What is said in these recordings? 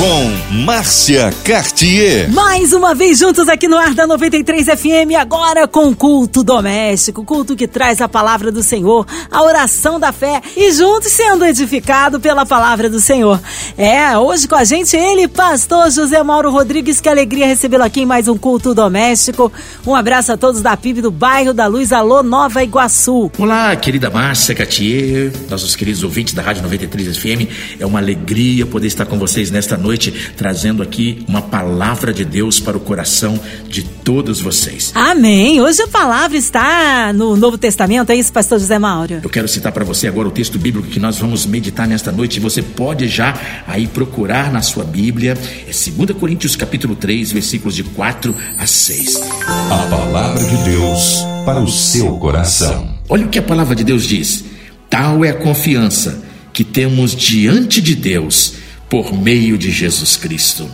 com Márcia Cartier. Mais uma vez juntos aqui no ar da 93 FM, agora com culto doméstico, culto que traz a palavra do Senhor, a oração da fé e juntos sendo edificado pela palavra do Senhor. É, hoje com a gente ele, pastor José Mauro Rodrigues, que alegria recebê-lo aqui em mais um culto doméstico. Um abraço a todos da PIB do bairro da Luz, alô Nova Iguaçu. Olá, querida Márcia Cartier, nossos queridos ouvintes da Rádio 93 FM, é uma alegria poder estar com vocês nesta noite noite trazendo aqui uma palavra de Deus para o coração de todos vocês. Amém. Hoje a palavra está no Novo Testamento, é isso, pastor José Mauro? Eu quero citar para você agora o texto bíblico que nós vamos meditar nesta noite. Você pode já aí procurar na sua Bíblia. É 2 Coríntios capítulo 3, versículos de 4 a 6. A palavra de Deus para o seu coração. Olha o que a palavra de Deus diz. Tal é a confiança que temos diante de Deus por meio de Jesus Cristo.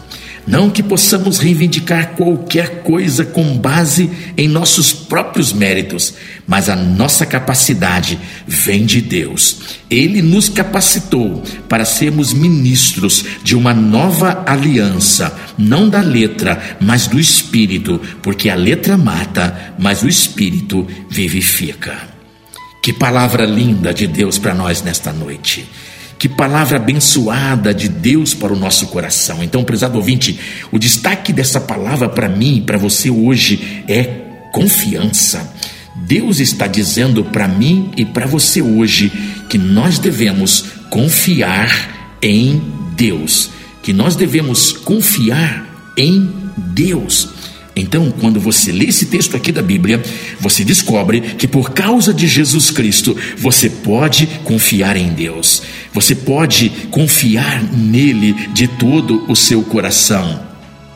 Não que possamos reivindicar qualquer coisa com base em nossos próprios méritos, mas a nossa capacidade vem de Deus. Ele nos capacitou para sermos ministros de uma nova aliança, não da letra, mas do espírito, porque a letra mata, mas o espírito vivifica. Que palavra linda de Deus para nós nesta noite. Que palavra abençoada de Deus para o nosso coração. Então, prezado ouvinte, o destaque dessa palavra para mim e para você hoje é confiança. Deus está dizendo para mim e para você hoje que nós devemos confiar em Deus, que nós devemos confiar em Deus. Então, quando você lê esse texto aqui da Bíblia, você descobre que por causa de Jesus Cristo, você pode confiar em Deus. Você pode confiar nele de todo o seu coração.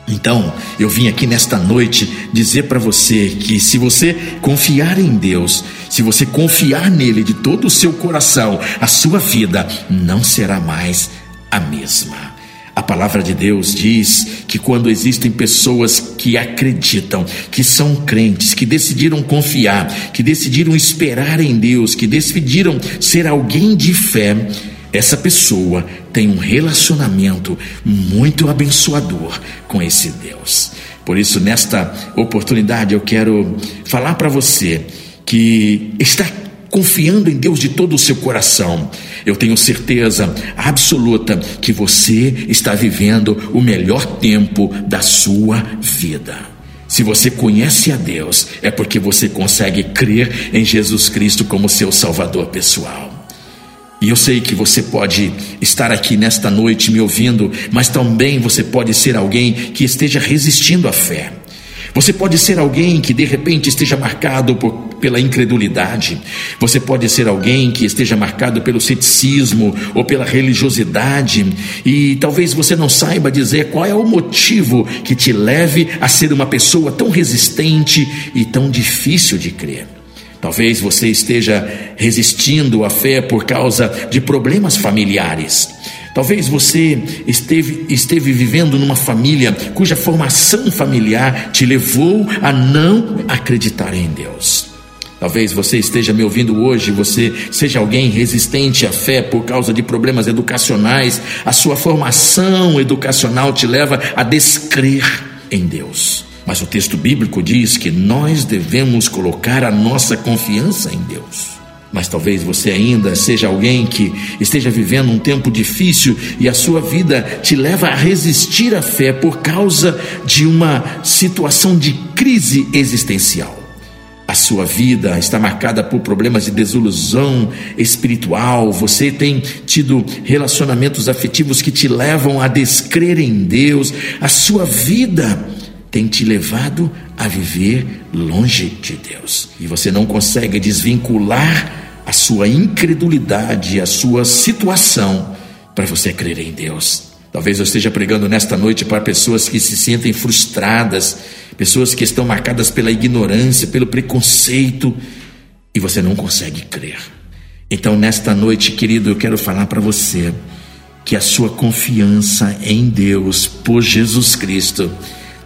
Então, eu vim aqui nesta noite dizer para você que se você confiar em Deus, se você confiar nele de todo o seu coração, a sua vida não será mais a mesma. A palavra de Deus diz que quando existem pessoas que acreditam, que são crentes, que decidiram confiar, que decidiram esperar em Deus, que decidiram ser alguém de fé, essa pessoa tem um relacionamento muito abençoador com esse Deus. Por isso, nesta oportunidade, eu quero falar para você que está confiando em Deus de todo o seu coração, eu tenho certeza absoluta que você está vivendo o melhor tempo da sua vida. Se você conhece a Deus, é porque você consegue crer em Jesus Cristo como seu Salvador pessoal. E eu sei que você pode estar aqui nesta noite me ouvindo, mas também você pode ser alguém que esteja resistindo à fé. Você pode ser alguém que de repente esteja marcado por, pela incredulidade. Você pode ser alguém que esteja marcado pelo ceticismo ou pela religiosidade. E talvez você não saiba dizer qual é o motivo que te leve a ser uma pessoa tão resistente e tão difícil de crer. Talvez você esteja resistindo à fé por causa de problemas familiares. Talvez você esteve, esteve vivendo numa família cuja formação familiar te levou a não acreditar em Deus. Talvez você esteja me ouvindo hoje, você seja alguém resistente à fé por causa de problemas educacionais, a sua formação educacional te leva a descrer em Deus. Mas o texto bíblico diz que nós devemos colocar a nossa confiança em Deus. Mas talvez você ainda seja alguém que esteja vivendo um tempo difícil e a sua vida te leva a resistir à fé por causa de uma situação de crise existencial. A sua vida está marcada por problemas de desilusão espiritual. Você tem tido relacionamentos afetivos que te levam a descrer em Deus. A sua vida tem te levado a viver longe de Deus. E você não consegue desvincular a sua incredulidade, a sua situação para você crer em Deus. Talvez eu esteja pregando nesta noite para pessoas que se sentem frustradas, pessoas que estão marcadas pela ignorância, pelo preconceito, e você não consegue crer. Então, nesta noite, querido, eu quero falar para você que a sua confiança em Deus, por Jesus Cristo,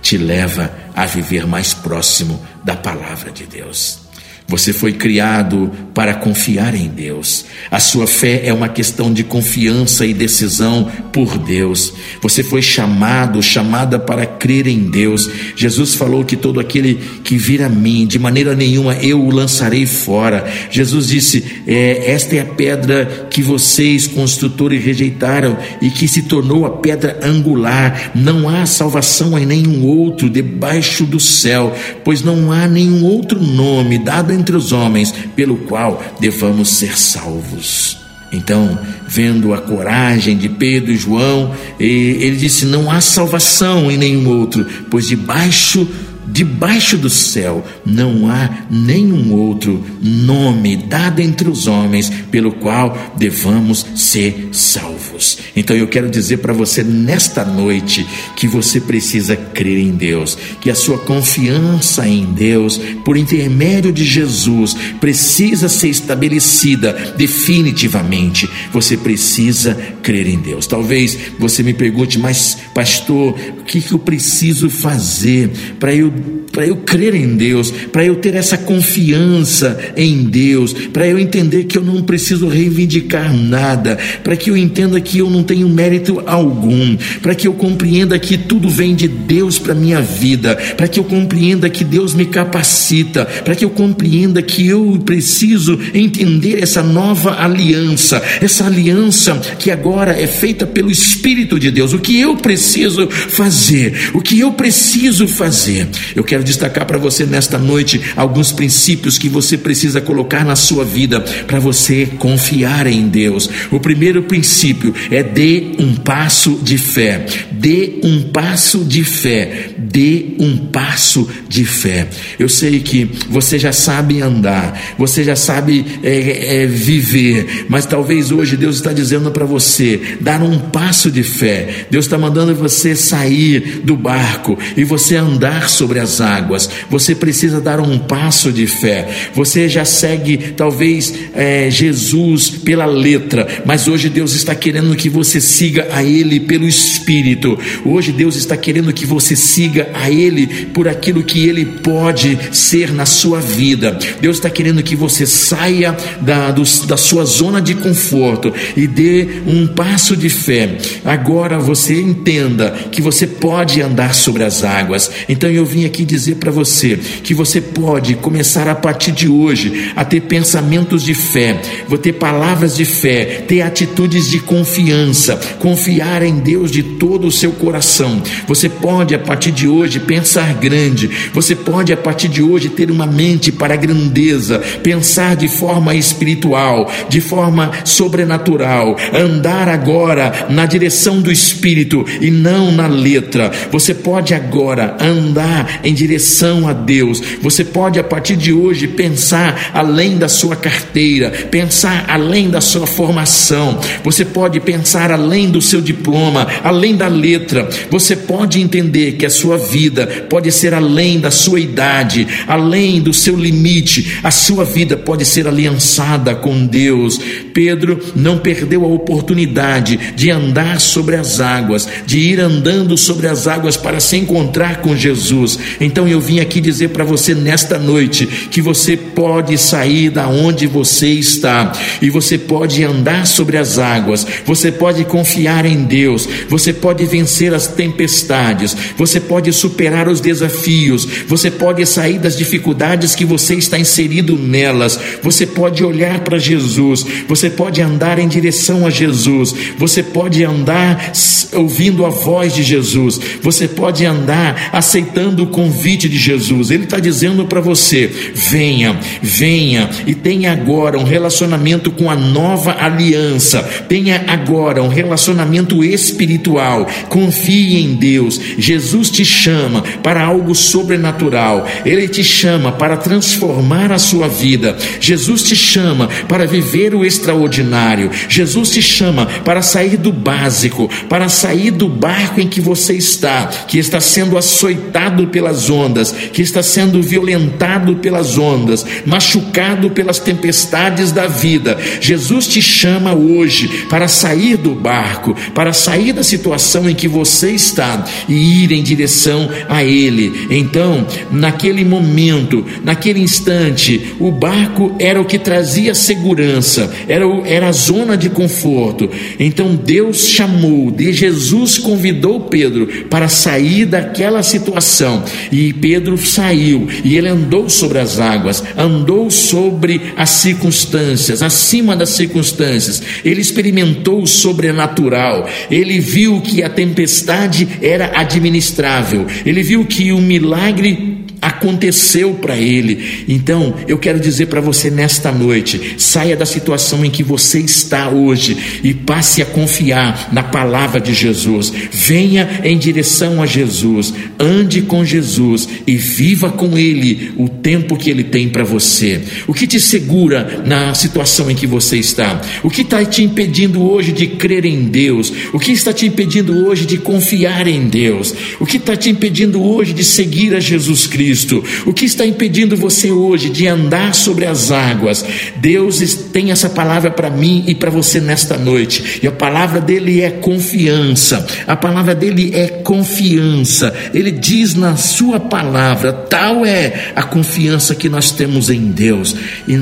te leva a viver mais próximo da palavra de Deus. Você foi criado para confiar em Deus. A sua fé é uma questão de confiança e decisão por Deus. Você foi chamado, chamada para crer em Deus. Jesus falou que todo aquele que vir a mim, de maneira nenhuma eu o lançarei fora. Jesus disse: é, Esta é a pedra que vocês, construtores, rejeitaram e que se tornou a pedra angular. Não há salvação em nenhum outro debaixo do céu, pois não há nenhum outro nome dado entre os homens, pelo qual devamos ser salvos. Então, vendo a coragem de Pedro e João, ele disse: Não há salvação em nenhum outro, pois debaixo Debaixo do céu não há nenhum outro nome dado entre os homens pelo qual devamos ser salvos. Então eu quero dizer para você nesta noite que você precisa crer em Deus, que a sua confiança em Deus, por intermédio de Jesus, precisa ser estabelecida definitivamente. Você precisa crer em Deus. Talvez você me pergunte, mas pastor, o que, que eu preciso fazer para eu para eu crer em Deus, para eu ter essa confiança em Deus, para eu entender que eu não preciso reivindicar nada, para que eu entenda que eu não tenho mérito algum, para que eu compreenda que tudo vem de Deus para minha vida, para que eu compreenda que Deus me capacita, para que eu compreenda que eu preciso entender essa nova aliança, essa aliança que agora é feita pelo Espírito de Deus. O que eu preciso fazer? O que eu preciso fazer? Eu quero destacar para você nesta noite alguns princípios que você precisa colocar na sua vida para você confiar em Deus. O primeiro princípio é dê um passo de fé. Dê um passo de fé. Dê um passo de fé. Eu sei que você já sabe andar, você já sabe é, é, viver, mas talvez hoje Deus está dizendo para você dar um passo de fé. Deus está mandando você sair do barco e você andar sobre as águas. Você precisa dar um passo de fé. Você já segue talvez é, Jesus pela letra, mas hoje Deus está querendo que você siga a Ele pelo Espírito. Hoje Deus está querendo que você siga a Ele por aquilo que Ele pode ser na sua vida. Deus está querendo que você saia da, do, da sua zona de conforto e dê um passo de fé. Agora você entenda que você pode andar sobre as águas. Então eu vim aqui dizer para você que você pode começar a partir de hoje a ter pensamentos de fé, vou ter palavras de fé, ter atitudes de confiança, confiar em Deus de todo o seu coração. Você pode a partir de hoje pensar grande, você pode a partir de hoje ter uma mente para a grandeza, pensar de forma espiritual, de forma sobrenatural, andar agora na direção do Espírito e não na letra. Você pode agora andar em direção a Deus. Você pode a partir de hoje pensar além da sua carteira, pensar além da sua formação. Você pode pensar além do seu diploma, além da letra. Você pode entender que a sua vida pode ser além da sua idade, além do seu limite. A sua vida pode ser aliançada com Deus. Pedro não perdeu a oportunidade de andar sobre as águas, de ir andando sobre as águas para se encontrar com Jesus. Então então eu vim aqui dizer para você nesta noite que você pode sair da onde você está e você pode andar sobre as águas, você pode confiar em Deus, você pode vencer as tempestades, você pode superar os desafios, você pode sair das dificuldades que você está inserido nelas, você pode olhar para Jesus, você pode andar em direção a Jesus, você pode andar ouvindo a voz de Jesus, você pode andar aceitando o convite convite de Jesus. Ele está dizendo para você: venha, venha e tenha agora um relacionamento com a nova aliança. Tenha agora um relacionamento espiritual. Confie em Deus. Jesus te chama para algo sobrenatural. Ele te chama para transformar a sua vida. Jesus te chama para viver o extraordinário. Jesus te chama para sair do básico, para sair do barco em que você está, que está sendo açoitado pelas ondas, que está sendo violentado pelas ondas, machucado pelas tempestades da vida. Jesus te chama hoje para sair do barco, para sair da situação em que você está e ir em direção a Ele. Então, naquele momento, naquele instante, o barco era o que trazia segurança, era, o, era a zona de conforto. Então, Deus chamou, de Jesus convidou Pedro para sair daquela situação e Pedro saiu e ele andou sobre as águas, andou sobre as circunstâncias, acima das circunstâncias. Ele experimentou o sobrenatural. Ele viu que a tempestade era administrável. Ele viu que o milagre aconteceu para ele. Então, eu quero dizer para você nesta noite: saia da situação em que você está hoje e passe a confiar na palavra de Jesus. Venha em direção a Jesus, ande com Jesus e viva com ele o tempo que ele tem para você. O que te segura na situação em que você está? O que está te impedindo hoje de crer em Deus? O que está te impedindo hoje de confiar em Deus? O que está te impedindo hoje de seguir a Jesus Cristo? Cristo. O que está impedindo você hoje de andar sobre as águas? Deus tem essa palavra para mim e para você nesta noite. E a palavra dele é confiança. A palavra dele é confiança. Ele diz na sua palavra, tal é a confiança que nós temos em Deus,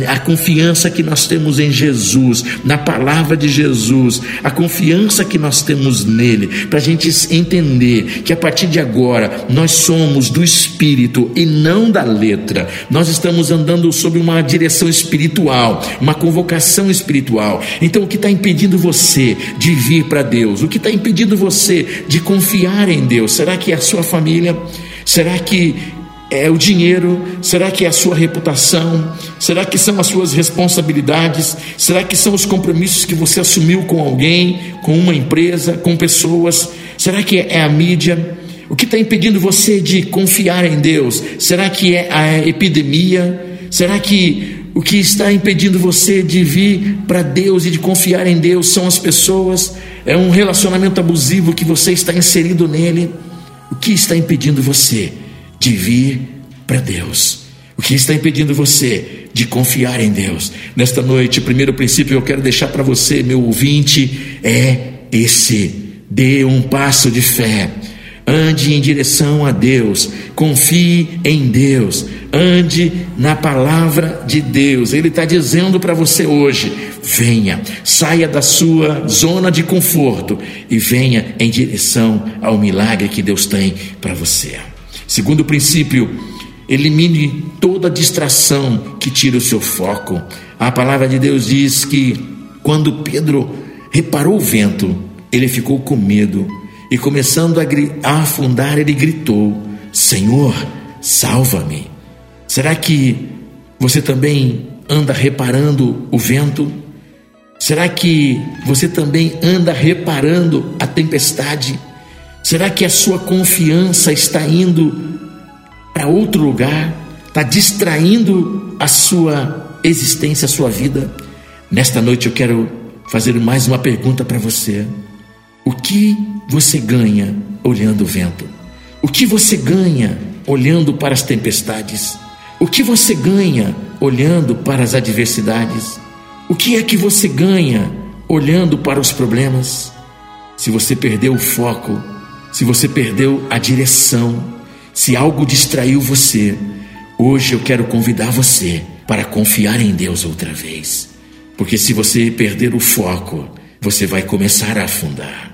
a confiança que nós temos em Jesus, na palavra de Jesus, a confiança que nós temos nele, para a gente entender que a partir de agora nós somos do Espírito e não da letra. Nós estamos andando sob uma direção espiritual, uma convocação espiritual. Então, o que está impedindo você de vir para Deus? O que está impedindo você de confiar em Deus? Será que é a sua família? Será que é o dinheiro? Será que é a sua reputação? Será que são as suas responsabilidades? Será que são os compromissos que você assumiu com alguém, com uma empresa, com pessoas? Será que é a mídia? O que está impedindo você de confiar em Deus? Será que é a epidemia? Será que o que está impedindo você de vir para Deus e de confiar em Deus são as pessoas? É um relacionamento abusivo que você está inserido nele? O que está impedindo você de vir para Deus? O que está impedindo você de confiar em Deus? Nesta noite, o primeiro princípio que eu quero deixar para você, meu ouvinte, é esse: dê um passo de fé. Ande em direção a Deus, confie em Deus, ande na palavra de Deus. Ele está dizendo para você hoje: venha, saia da sua zona de conforto e venha em direção ao milagre que Deus tem para você. Segundo princípio, elimine toda distração que tira o seu foco. A palavra de Deus diz que quando Pedro reparou o vento, ele ficou com medo e começando a, a afundar, ele gritou: Senhor, salva-me. Será que você também anda reparando o vento? Será que você também anda reparando a tempestade? Será que a sua confiança está indo para outro lugar? Está distraindo a sua existência, a sua vida? Nesta noite eu quero fazer mais uma pergunta para você. O que você ganha olhando o vento? O que você ganha olhando para as tempestades? O que você ganha olhando para as adversidades? O que é que você ganha olhando para os problemas? Se você perdeu o foco, se você perdeu a direção, se algo distraiu você, hoje eu quero convidar você para confiar em Deus outra vez. Porque se você perder o foco, você vai começar a afundar.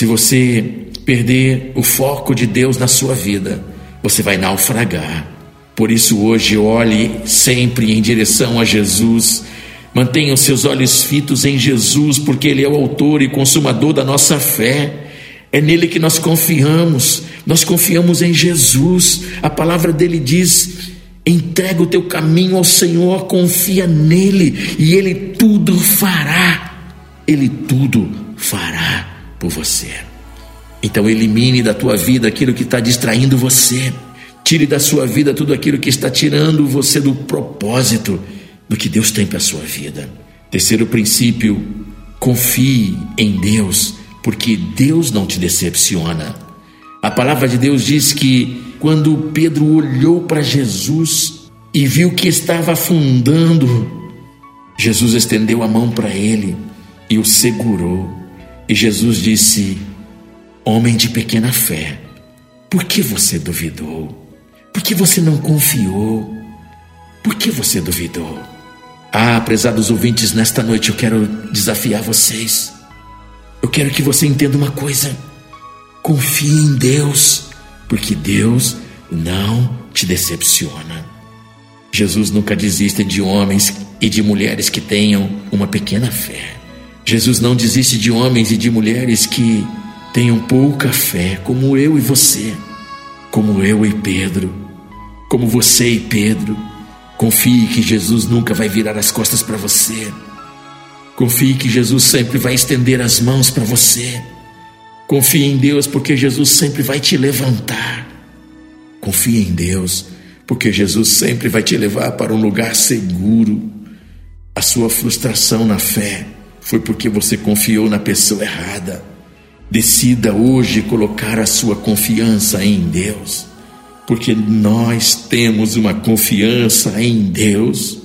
Se você perder o foco de Deus na sua vida, você vai naufragar. Por isso, hoje, olhe sempre em direção a Jesus. Mantenha os seus olhos fitos em Jesus, porque Ele é o autor e consumador da nossa fé. É nele que nós confiamos, nós confiamos em Jesus. A palavra dele diz: entrega o teu caminho ao Senhor, confia nele e Ele tudo fará. Ele tudo fará por você. Então elimine da tua vida aquilo que está distraindo você. Tire da sua vida tudo aquilo que está tirando você do propósito do que Deus tem para a sua vida. Terceiro princípio: Confie em Deus, porque Deus não te decepciona. A palavra de Deus diz que quando Pedro olhou para Jesus e viu que estava afundando, Jesus estendeu a mão para ele e o segurou. E Jesus disse: Homem de pequena fé, por que você duvidou? Por que você não confiou? Por que você duvidou? Ah, prezados ouvintes, nesta noite eu quero desafiar vocês. Eu quero que você entenda uma coisa. Confie em Deus, porque Deus não te decepciona. Jesus nunca desiste de homens e de mulheres que tenham uma pequena fé. Jesus não desiste de homens e de mulheres que tenham pouca fé, como eu e você, como eu e Pedro, como você e Pedro. Confie que Jesus nunca vai virar as costas para você. Confie que Jesus sempre vai estender as mãos para você. Confie em Deus, porque Jesus sempre vai te levantar. Confie em Deus, porque Jesus sempre vai te levar para um lugar seguro. A sua frustração na fé foi porque você confiou na pessoa errada. Decida hoje colocar a sua confiança em Deus porque nós temos uma confiança em Deus.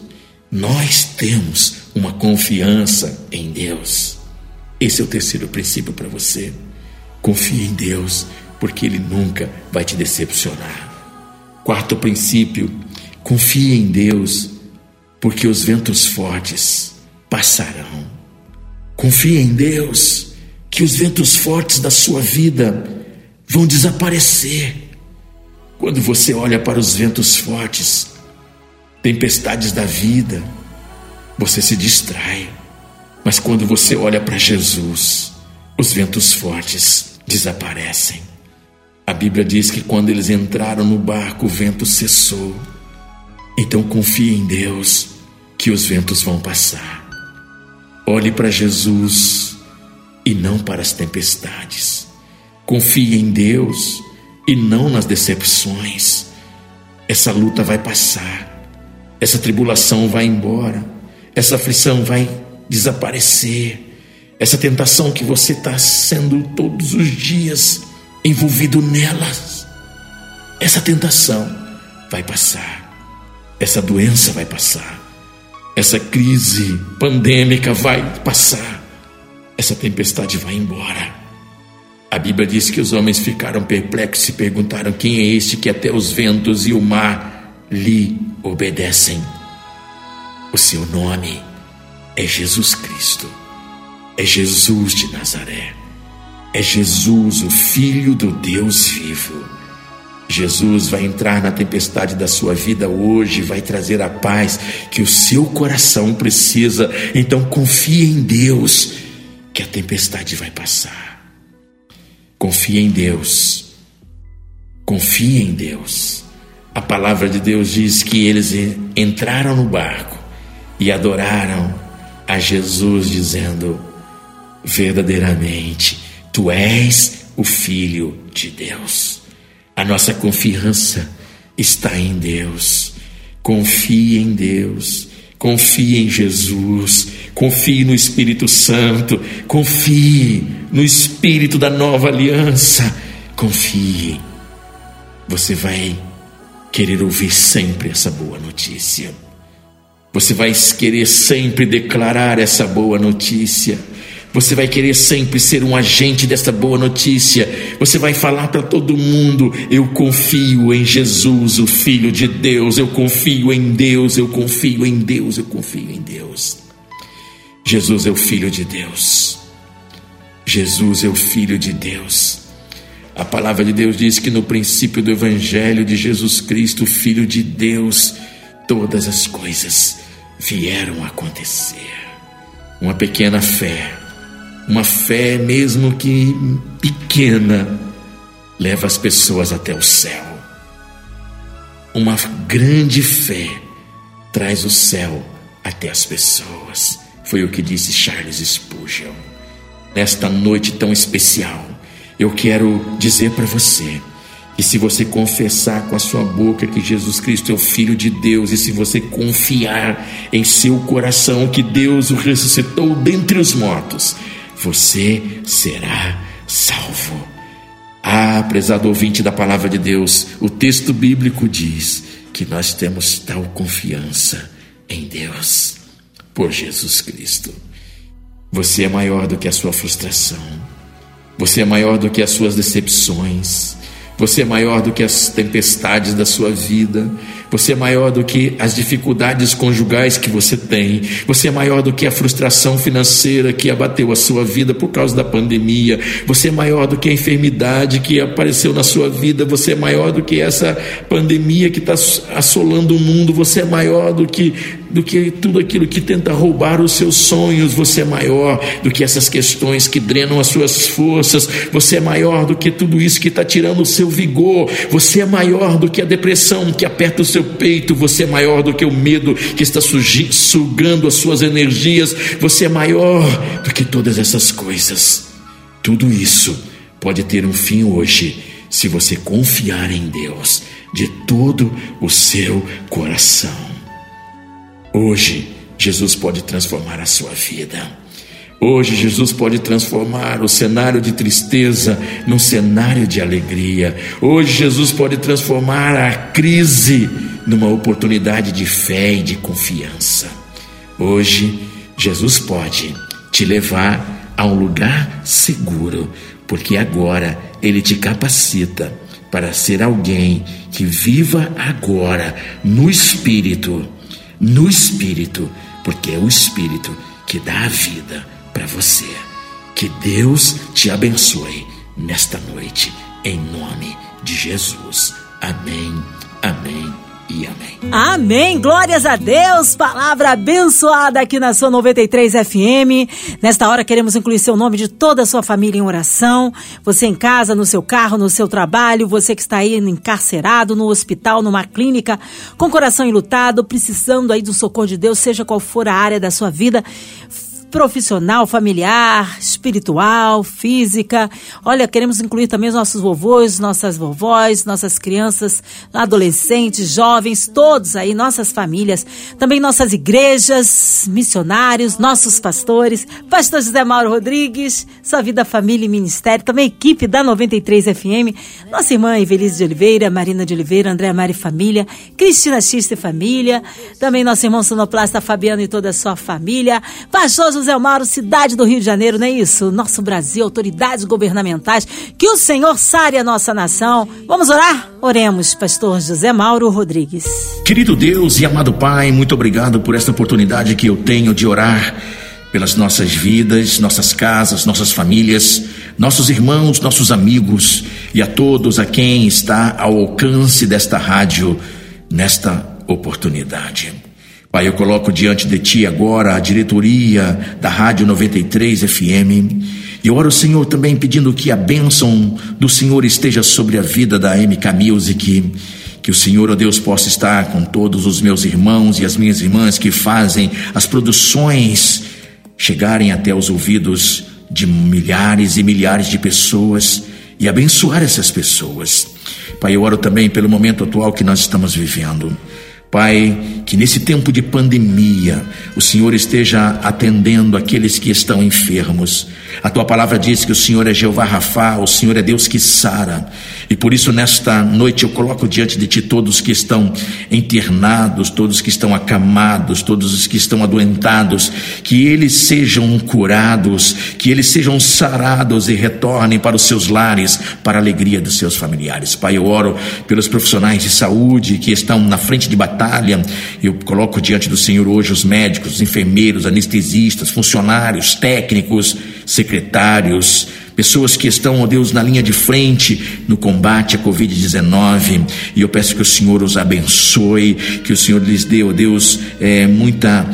Nós temos uma confiança em Deus. Esse é o terceiro princípio para você. Confie em Deus, porque Ele nunca vai te decepcionar. Quarto princípio: confie em Deus, porque os ventos fortes passarão. Confie em Deus, que os ventos fortes da sua vida vão desaparecer quando você olha para os ventos fortes, tempestades da vida, você se distrai. Mas quando você olha para Jesus, os ventos fortes desaparecem. A Bíblia diz que quando eles entraram no barco, o vento cessou. Então confie em Deus que os ventos vão passar. Olhe para Jesus e não para as tempestades. Confie em Deus e não nas decepções. Essa luta vai passar, essa tribulação vai embora, essa aflição vai desaparecer, essa tentação que você está sendo todos os dias envolvido nelas, essa tentação vai passar, essa doença vai passar, essa crise pandêmica vai passar, essa tempestade vai embora. A Bíblia diz que os homens ficaram perplexos e perguntaram: Quem é este que até os ventos e o mar lhe obedecem? O seu nome é Jesus Cristo, é Jesus de Nazaré, é Jesus, o Filho do Deus vivo. Jesus vai entrar na tempestade da sua vida hoje, vai trazer a paz que o seu coração precisa. Então confie em Deus, que a tempestade vai passar. Confie em Deus. Confie em Deus. A palavra de Deus diz que eles entraram no barco e adoraram a Jesus, dizendo: verdadeiramente, tu és o Filho de Deus. A nossa confiança está em Deus. Confie em Deus. Confie em Jesus, confie no Espírito Santo, confie no Espírito da nova aliança. Confie. Você vai querer ouvir sempre essa boa notícia. Você vai querer sempre declarar essa boa notícia. Você vai querer sempre ser um agente dessa boa notícia. Você vai falar para todo mundo: eu confio em Jesus, o Filho de Deus. Eu confio em Deus, eu confio em Deus, eu confio em Deus. Jesus é o Filho de Deus. Jesus é o Filho de Deus. A palavra de Deus diz que no princípio do Evangelho de Jesus Cristo, Filho de Deus, todas as coisas vieram a acontecer. Uma pequena fé uma fé, mesmo que pequena, leva as pessoas até o céu. Uma grande fé traz o céu até as pessoas. Foi o que disse Charles Spurgeon. Nesta noite tão especial, eu quero dizer para você E se você confessar com a sua boca que Jesus Cristo é o Filho de Deus, e se você confiar em seu coração que Deus o ressuscitou dentre os mortos, você será salvo. Ah, prezado ouvinte da palavra de Deus, o texto bíblico diz que nós temos tal confiança em Deus por Jesus Cristo. Você é maior do que a sua frustração, você é maior do que as suas decepções, você é maior do que as tempestades da sua vida. Você é maior do que as dificuldades conjugais que você tem. Você é maior do que a frustração financeira que abateu a sua vida por causa da pandemia. Você é maior do que a enfermidade que apareceu na sua vida. Você é maior do que essa pandemia que está assolando o mundo. Você é maior do que do que tudo aquilo que tenta roubar os seus sonhos. Você é maior do que essas questões que drenam as suas forças. Você é maior do que tudo isso que está tirando o seu vigor. Você é maior do que a depressão que aperta o seu peito. Você é maior do que o medo que está sugando as suas energias. Você é maior do que todas essas coisas. Tudo isso pode ter um fim hoje se você confiar em Deus de todo o seu coração. Hoje, Jesus pode transformar a sua vida. Hoje, Jesus pode transformar o cenário de tristeza num cenário de alegria. Hoje, Jesus pode transformar a crise numa oportunidade de fé e de confiança. Hoje, Jesus pode te levar a um lugar seguro, porque agora Ele te capacita para ser alguém que viva agora no Espírito no Espírito, porque é o Espírito que dá a vida para você. Que Deus te abençoe nesta noite, em nome de Jesus. Amém, amém e amém. Amém. Glórias a Deus. Palavra abençoada aqui na sua 93 FM. Nesta hora queremos incluir seu nome de toda a sua família em oração. Você em casa, no seu carro, no seu trabalho, você que está aí encarcerado, no hospital, numa clínica, com coração enlutado, precisando aí do socorro de Deus, seja qual for a área da sua vida profissional, familiar, espiritual, física. Olha, queremos incluir também os nossos vovôs, nossas vovós, nossas crianças, adolescentes, jovens, todos aí, nossas famílias, também nossas igrejas, missionários, nossos pastores, pastor José Mauro Rodrigues, sua vida, família e ministério, também equipe da 93 FM, nossa irmã Evelise de Oliveira, Marina de Oliveira, André Mari Família, Cristina Xista e Família, também nosso irmão sonoplasta Fabiano e toda a sua família, pastor José José Mauro, cidade do Rio de Janeiro, não é isso? Nosso Brasil, autoridades governamentais, que o Senhor sare a nossa nação. Vamos orar? Oremos, pastor José Mauro Rodrigues. Querido Deus e amado Pai, muito obrigado por esta oportunidade que eu tenho de orar pelas nossas vidas, nossas casas, nossas famílias, nossos irmãos, nossos amigos e a todos a quem está ao alcance desta rádio nesta oportunidade. Pai, eu coloco diante de Ti agora a diretoria da Rádio 93 FM. E oro, Senhor, também pedindo que a bênção do Senhor esteja sobre a vida da MK Music. Que o Senhor, ó oh Deus, possa estar com todos os meus irmãos e as minhas irmãs que fazem as produções chegarem até os ouvidos de milhares e milhares de pessoas e abençoar essas pessoas. Pai, eu oro também pelo momento atual que nós estamos vivendo. Pai, que nesse tempo de pandemia o Senhor esteja atendendo aqueles que estão enfermos. A tua palavra diz que o Senhor é Jeová Rafa, o Senhor é Deus que sara. E por isso, nesta noite, eu coloco diante de ti todos que estão internados, todos que estão acamados, todos os que estão adoentados, que eles sejam curados, que eles sejam sarados e retornem para os seus lares, para a alegria dos seus familiares. Pai, eu oro pelos profissionais de saúde que estão na frente de batalha. Eu coloco diante do Senhor hoje os médicos, os enfermeiros, anestesistas, funcionários, técnicos, secretários, pessoas que estão, ó Deus, na linha de frente no combate à Covid-19. E eu peço que o Senhor os abençoe, que o Senhor lhes dê, ó Deus, é, muita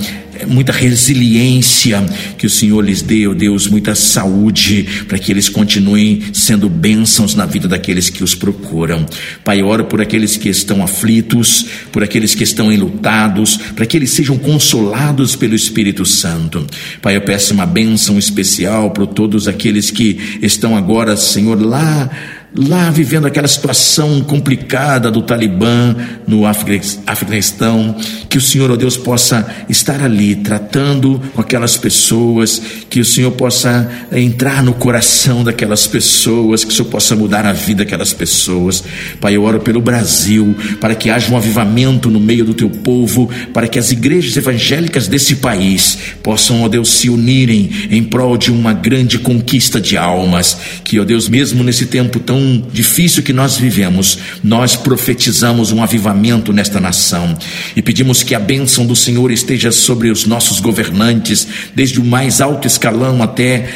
muita resiliência, que o Senhor lhes dê, ó Deus, muita saúde, para que eles continuem sendo bênçãos na vida daqueles que os procuram. Pai, oro por aqueles que estão aflitos, por aqueles que estão enlutados, para que eles sejam consolados pelo Espírito Santo. Pai, eu peço uma bênção especial para todos aqueles que estão agora, Senhor, lá lá vivendo aquela situação complicada do Talibã no Afeganistão, que o Senhor, ó Deus, possa estar ali tratando com aquelas pessoas, que o Senhor possa entrar no coração daquelas pessoas, que o Senhor possa mudar a vida daquelas pessoas. Pai, eu oro pelo Brasil, para que haja um avivamento no meio do teu povo, para que as igrejas evangélicas desse país possam, ó Deus, se unirem em prol de uma grande conquista de almas, que, ó Deus, mesmo nesse tempo tão difícil que nós vivemos, nós profetizamos um avivamento nesta nação e pedimos que a bênção do Senhor esteja sobre os nossos governantes, desde o mais alto escalão até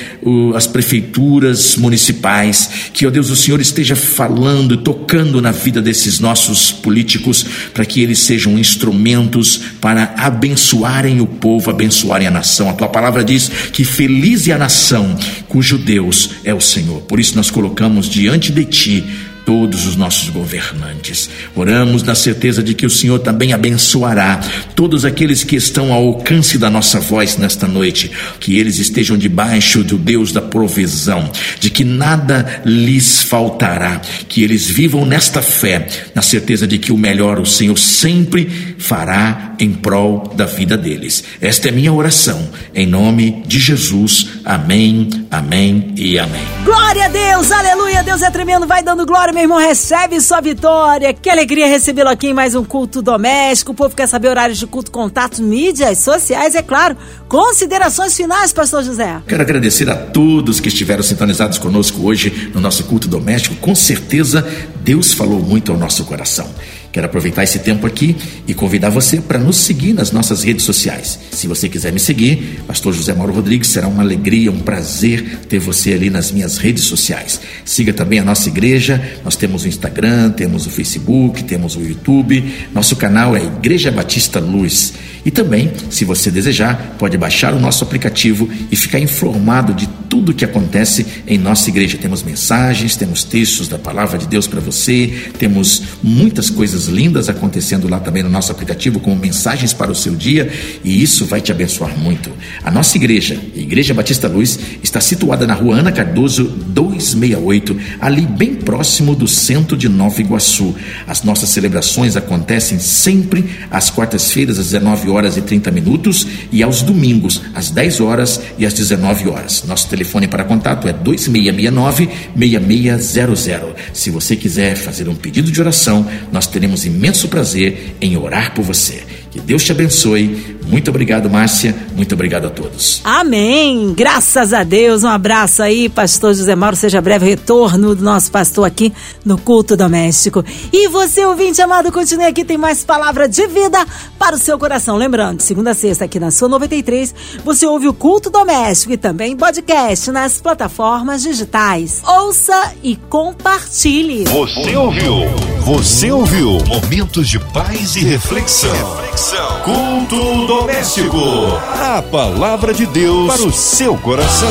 as prefeituras municipais. Que, ó Deus, o Senhor esteja falando tocando na vida desses nossos políticos, para que eles sejam instrumentos para abençoarem o povo, abençoarem a nação. A tua palavra diz que feliz é a nação cujo Deus é o Senhor. Por isso nós colocamos diante de ti todos os nossos governantes. Oramos na certeza de que o Senhor também abençoará todos aqueles que estão ao alcance da nossa voz nesta noite, que eles estejam debaixo do Deus da provisão, de que nada lhes faltará, que eles vivam nesta fé, na certeza de que o melhor o Senhor sempre fará em prol da vida deles. Esta é minha oração, em nome de Jesus. Amém, amém e amém. Glória a Deus, aleluia, Deus é tremendo, vai dando glória meu irmão, recebe sua vitória. Que alegria recebê-lo aqui em mais um culto doméstico. O povo quer saber horários de culto, contatos, mídias sociais, é claro. Considerações finais, pastor José. Quero agradecer a todos que estiveram sintonizados conosco hoje no nosso culto doméstico. Com certeza, Deus falou muito ao nosso coração. Quero aproveitar esse tempo aqui e convidar você para nos seguir nas nossas redes sociais. Se você quiser me seguir, Pastor José Mauro Rodrigues, será uma alegria, um prazer ter você ali nas minhas redes sociais. Siga também a nossa igreja, nós temos o Instagram, temos o Facebook, temos o YouTube. Nosso canal é Igreja Batista Luz. E também, se você desejar, pode baixar o nosso aplicativo e ficar informado de tudo o que acontece em nossa igreja. Temos mensagens, temos textos da palavra de Deus para você, temos muitas coisas lindas acontecendo lá também no nosso aplicativo, como mensagens para o seu dia, e isso vai te abençoar muito. A nossa igreja, a Igreja Batista Luz, está situada na rua Ana Cardoso 268, ali bem próximo do centro de Nova Iguaçu. As nossas celebrações acontecem sempre às quartas-feiras, às 19 horas e 30 minutos e aos domingos, às 10 horas e às 19 horas. Nosso telefone para contato é 2669-6600. Se você quiser fazer um pedido de oração, nós teremos imenso prazer em orar por você. Que Deus te abençoe. Muito obrigado, Márcia. Muito obrigado a todos. Amém. Graças a Deus. Um abraço aí, pastor José Mauro. Seja breve retorno do nosso pastor aqui no culto doméstico. E você, ouvinte amado, continue aqui. Tem mais palavra de vida para o seu coração. Lembrando, segunda a sexta aqui na sua 93, você ouve o culto doméstico e também podcast nas plataformas digitais. Ouça e compartilhe. Você ouviu? Você ouviu? Momentos de paz e reflexão. reflexão. Culto doméstico. A palavra de Deus para o seu coração.